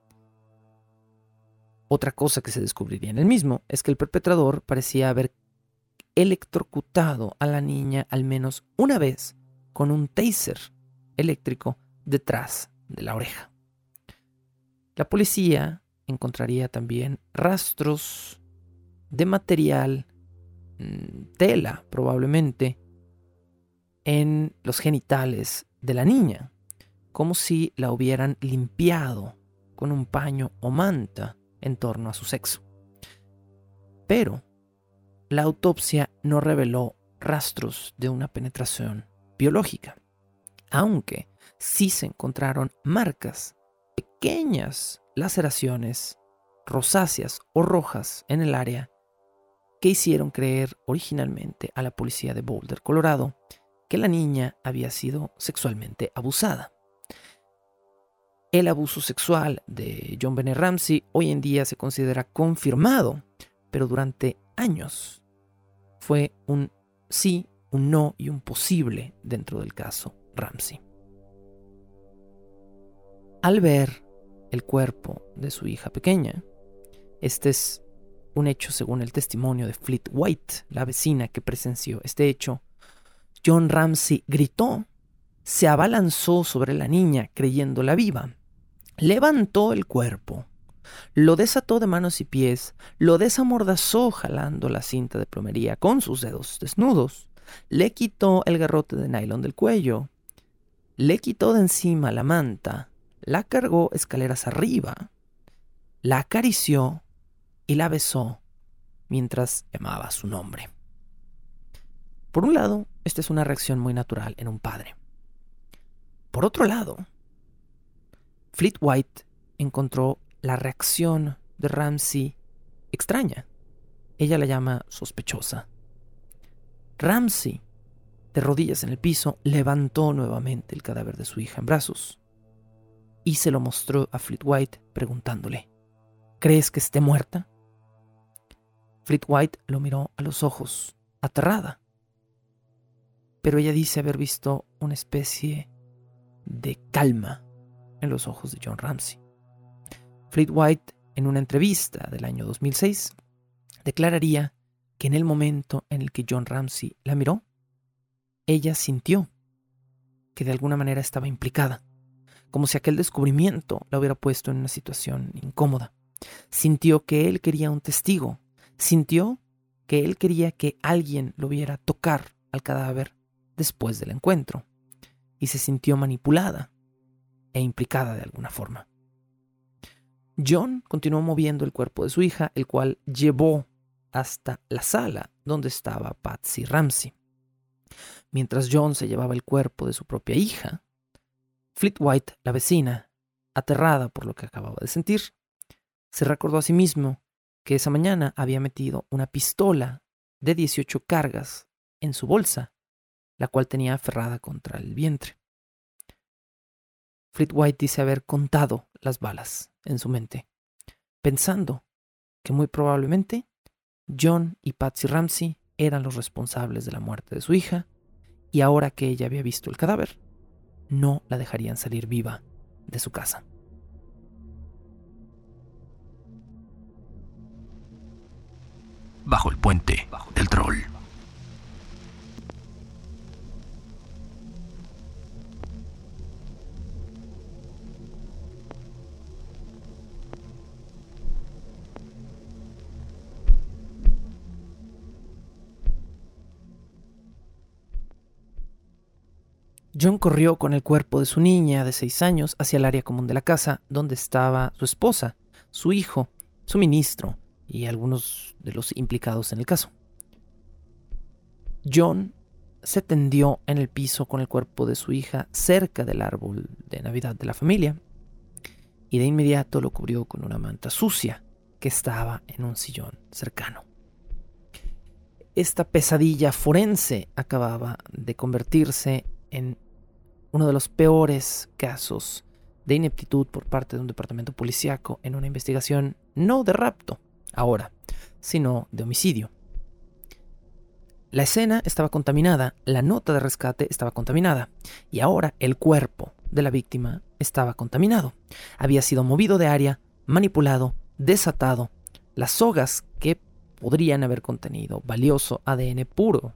Otra cosa que se descubriría en el mismo es que el perpetrador parecía haber electrocutado a la niña al menos una vez con un taser eléctrico detrás de la oreja. La policía encontraría también rastros de material, tela probablemente, en los genitales de la niña, como si la hubieran limpiado con un paño o manta en torno a su sexo. Pero la autopsia no reveló rastros de una penetración biológica, aunque sí se encontraron marcas, pequeñas laceraciones rosáceas o rojas en el área que hicieron creer originalmente a la policía de Boulder, Colorado, que la niña había sido sexualmente abusada. El abuso sexual de John Benet Ramsey hoy en día se considera confirmado, pero durante años fue un sí, un no y un posible dentro del caso Ramsey. Al ver el cuerpo de su hija pequeña, este es un hecho según el testimonio de Fleet White, la vecina que presenció este hecho, John Ramsey gritó, se abalanzó sobre la niña creyéndola viva, levantó el cuerpo, lo desató de manos y pies, lo desamordazó jalando la cinta de plomería con sus dedos desnudos, le quitó el garrote de nylon del cuello, le quitó de encima la manta, la cargó escaleras arriba, la acarició y la besó mientras llamaba su nombre. Por un lado, esta es una reacción muy natural en un padre. Por otro lado, Fleet White encontró la reacción de Ramsey extraña. Ella la llama sospechosa. Ramsey, de rodillas en el piso, levantó nuevamente el cadáver de su hija en brazos y se lo mostró a Fleet White preguntándole, ¿crees que esté muerta? Fleet White lo miró a los ojos, aterrada pero ella dice haber visto una especie de calma en los ojos de John Ramsey. Fleet White, en una entrevista del año 2006, declararía que en el momento en el que John Ramsey la miró, ella sintió que de alguna manera estaba implicada, como si aquel descubrimiento la hubiera puesto en una situación incómoda. Sintió que él quería un testigo, sintió que él quería que alguien lo viera tocar al cadáver después del encuentro y se sintió manipulada e implicada de alguna forma. John continuó moviendo el cuerpo de su hija, el cual llevó hasta la sala donde estaba Patsy Ramsey. Mientras John se llevaba el cuerpo de su propia hija, Fleet White, la vecina, aterrada por lo que acababa de sentir, se recordó a sí mismo que esa mañana había metido una pistola de 18 cargas en su bolsa, la cual tenía aferrada contra el vientre. Fleet White dice haber contado las balas en su mente, pensando que muy probablemente John y Patsy Ramsey eran los responsables de la muerte de su hija, y ahora que ella había visto el cadáver, no la dejarían salir viva de su casa. Bajo el puente del troll. John corrió con el cuerpo de su niña de seis años hacia el área común de la casa, donde estaba su esposa, su hijo, su ministro y algunos de los implicados en el caso. John se tendió en el piso con el cuerpo de su hija cerca del árbol de Navidad de la familia y de inmediato lo cubrió con una manta sucia que estaba en un sillón cercano. Esta pesadilla forense acababa de convertirse en uno de los peores casos de ineptitud por parte de un departamento policíaco en una investigación no de rapto, ahora, sino de homicidio. La escena estaba contaminada, la nota de rescate estaba contaminada, y ahora el cuerpo de la víctima estaba contaminado. Había sido movido de área, manipulado, desatado. Las sogas que podrían haber contenido valioso ADN puro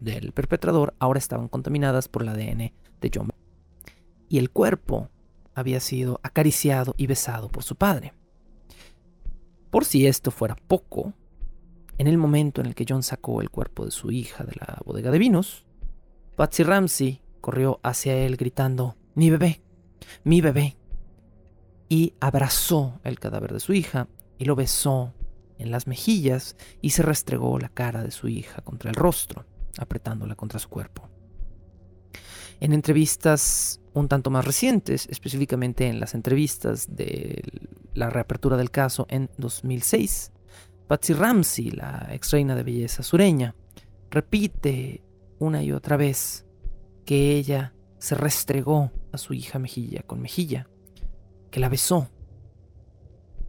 del perpetrador ahora estaban contaminadas por el ADN de John. Y el cuerpo había sido acariciado y besado por su padre. Por si esto fuera poco, en el momento en el que John sacó el cuerpo de su hija de la bodega de vinos, Patsy Ramsey corrió hacia él gritando, mi bebé, mi bebé, y abrazó el cadáver de su hija y lo besó en las mejillas y se restregó la cara de su hija contra el rostro apretándola contra su cuerpo. En entrevistas un tanto más recientes, específicamente en las entrevistas de la reapertura del caso en 2006, Patsy Ramsey, la ex reina de belleza sureña, repite una y otra vez que ella se restregó a su hija mejilla con mejilla, que la besó.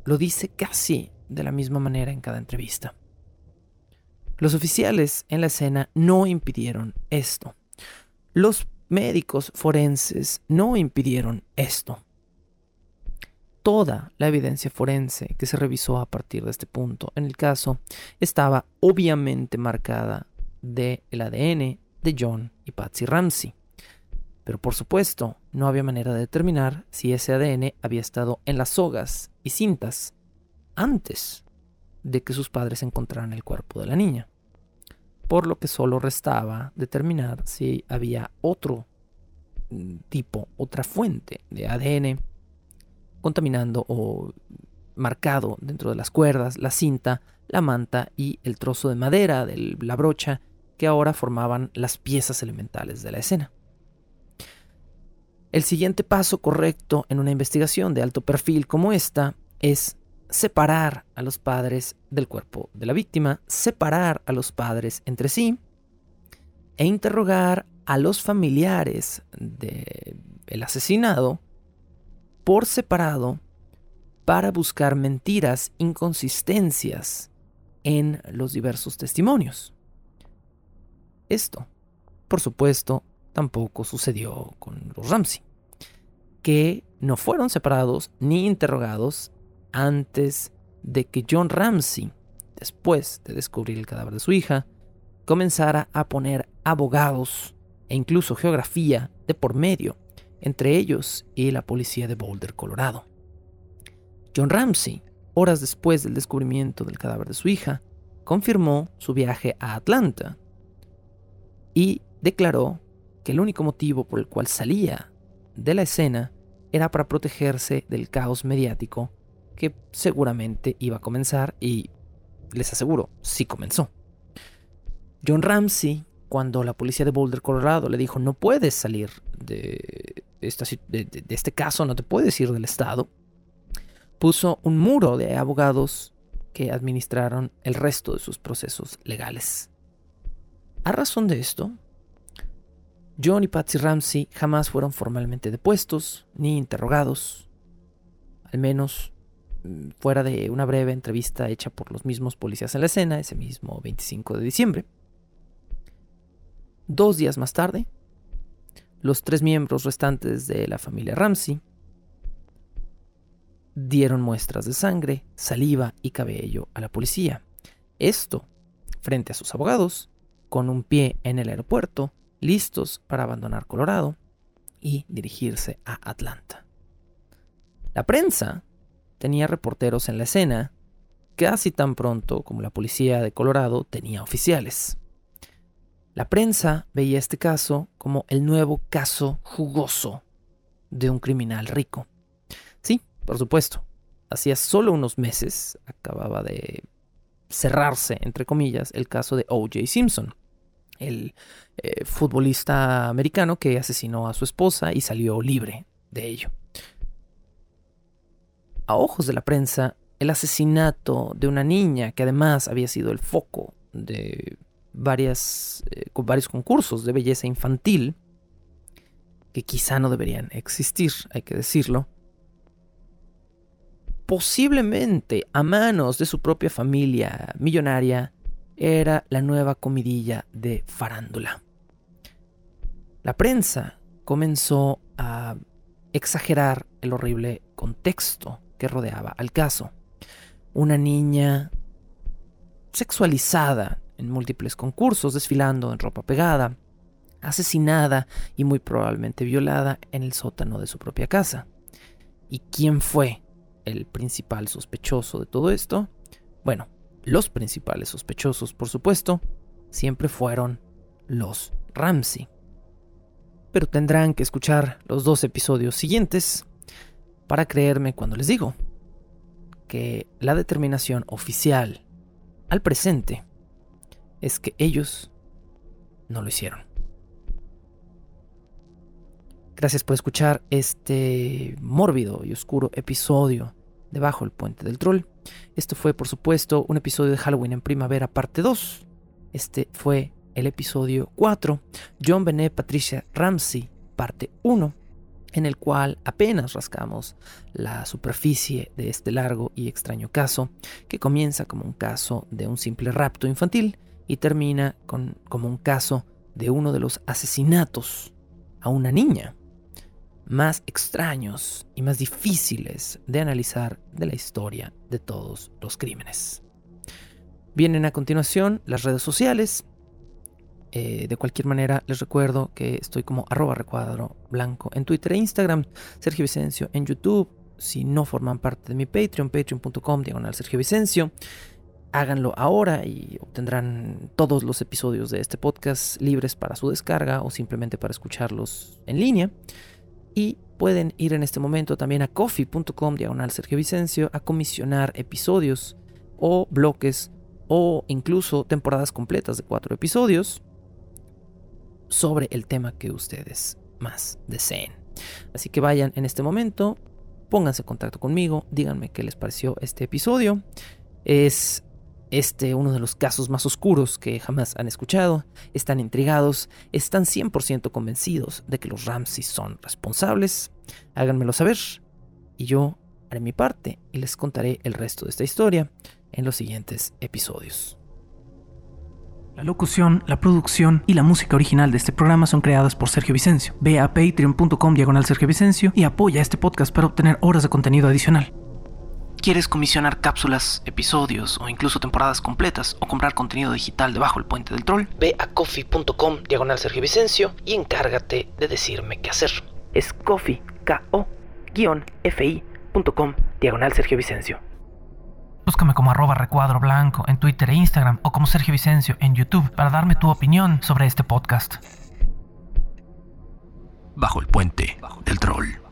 Lo dice casi de la misma manera en cada entrevista. Los oficiales en la escena no impidieron esto. Los médicos forenses no impidieron esto. Toda la evidencia forense que se revisó a partir de este punto en el caso estaba obviamente marcada del ADN de John y Patsy Ramsey. Pero por supuesto, no había manera de determinar si ese ADN había estado en las sogas y cintas antes de que sus padres encontraran el cuerpo de la niña. Por lo que solo restaba determinar si había otro mm, tipo, otra fuente de ADN contaminando o marcado dentro de las cuerdas, la cinta, la manta y el trozo de madera de la brocha que ahora formaban las piezas elementales de la escena. El siguiente paso correcto en una investigación de alto perfil como esta es separar a los padres del cuerpo de la víctima, separar a los padres entre sí e interrogar a los familiares del asesinado por separado para buscar mentiras, inconsistencias en los diversos testimonios. Esto, por supuesto, tampoco sucedió con los Ramsey, que no fueron separados ni interrogados antes de que John Ramsey, después de descubrir el cadáver de su hija, comenzara a poner abogados e incluso geografía de por medio entre ellos y la policía de Boulder, Colorado. John Ramsey, horas después del descubrimiento del cadáver de su hija, confirmó su viaje a Atlanta y declaró que el único motivo por el cual salía de la escena era para protegerse del caos mediático que seguramente iba a comenzar y les aseguro, sí comenzó. John Ramsey, cuando la policía de Boulder, Colorado, le dijo no puedes salir de, este caso, no te puedes ir del estado, puso un muro de abogados que administraron el resto de sus procesos legales. A razón de esto, John y Patsy Ramsey jamás fueron formalmente depuestos ni interrogados, al menos mm, fuera de una breve entrevista hecha por los mismos policías en la escena ese mismo 25 de diciembre. Dos días más tarde, los tres miembros restantes de la familia Ramsey dieron muestras de sangre, saliva y cabello a la policía. Esto frente a sus abogados, con un pie en el aeropuerto, listos para abandonar Colorado y dirigirse a Atlanta. La prensa tenía reporteros en la escena casi tan pronto como la policía de Colorado tenía oficiales. La prensa veía este caso como el nuevo caso jugoso de un criminal rico. Sí, por supuesto, hacía solo unos meses acababa de cerrarse, entre comillas, el caso de O.J. Simpson, el eh, futbolista americano que asesinó a su esposa y salió libre de ello. A ojos de la prensa, el asesinato de una niña que además había sido el foco de varias, eh, varios concursos de belleza infantil, que quizá no deberían existir, hay que decirlo, posiblemente a manos de su propia familia millonaria, era la nueva comidilla de farándula. La prensa comenzó a exagerar el horrible contexto que rodeaba al caso. Una niña sexualizada en múltiples concursos, desfilando en ropa pegada, asesinada y muy probablemente violada en el sótano de su propia casa. ¿Y quién fue el principal sospechoso de todo esto? Bueno, los principales sospechosos, por supuesto, siempre fueron los Ramsey. Pero tendrán que escuchar los dos episodios siguientes para creerme cuando les digo que la determinación oficial al presente es que ellos no lo hicieron. Gracias por escuchar este mórbido y oscuro episodio debajo del puente del troll. Esto fue, por supuesto, un episodio de Halloween en primavera, parte 2. Este fue el episodio 4, John Benet Patricia Ramsey, parte 1, en el cual apenas rascamos la superficie de este largo y extraño caso, que comienza como un caso de un simple rapto infantil y termina con, como un caso de uno de los asesinatos a una niña más extraños y más difíciles de analizar de la historia de todos los crímenes. Vienen a continuación las redes sociales. Eh, de cualquier manera, les recuerdo que estoy como arroba recuadro blanco en Twitter e Instagram, Sergio Vicencio en YouTube. Si no forman parte de mi Patreon, patreon.com diagonal Sergio Vicencio, háganlo ahora y obtendrán todos los episodios de este podcast libres para su descarga o simplemente para escucharlos en línea. Y pueden ir en este momento también a coffee.com diagonal Sergio Vicencio a comisionar episodios o bloques o incluso temporadas completas de cuatro episodios sobre el tema que ustedes más deseen. Así que vayan en este momento, pónganse en contacto conmigo, díganme qué les pareció este episodio. Es este, uno de los casos más oscuros que jamás han escuchado, están intrigados, están 100% convencidos de que los Ramsey son responsables, háganmelo saber y yo haré mi parte y les contaré el resto de esta historia en los siguientes episodios. La locución, la producción y la música original de este programa son creadas por Sergio Vicencio. Ve a patreon.com diagonal Sergio Vicencio y apoya este podcast para obtener horas de contenido adicional. ¿Quieres comisionar cápsulas, episodios o incluso temporadas completas o comprar contenido digital debajo del puente del troll? Ve a coffee.com diagonal Sergio Vicencio y encárgate de decirme qué hacer. Es coffee, K-O, fi.com diagonal Sergio Vicencio. Búscame como arroba recuadro blanco en Twitter e Instagram o como Sergio Vicencio en YouTube para darme tu opinión sobre este podcast. Bajo el puente del troll.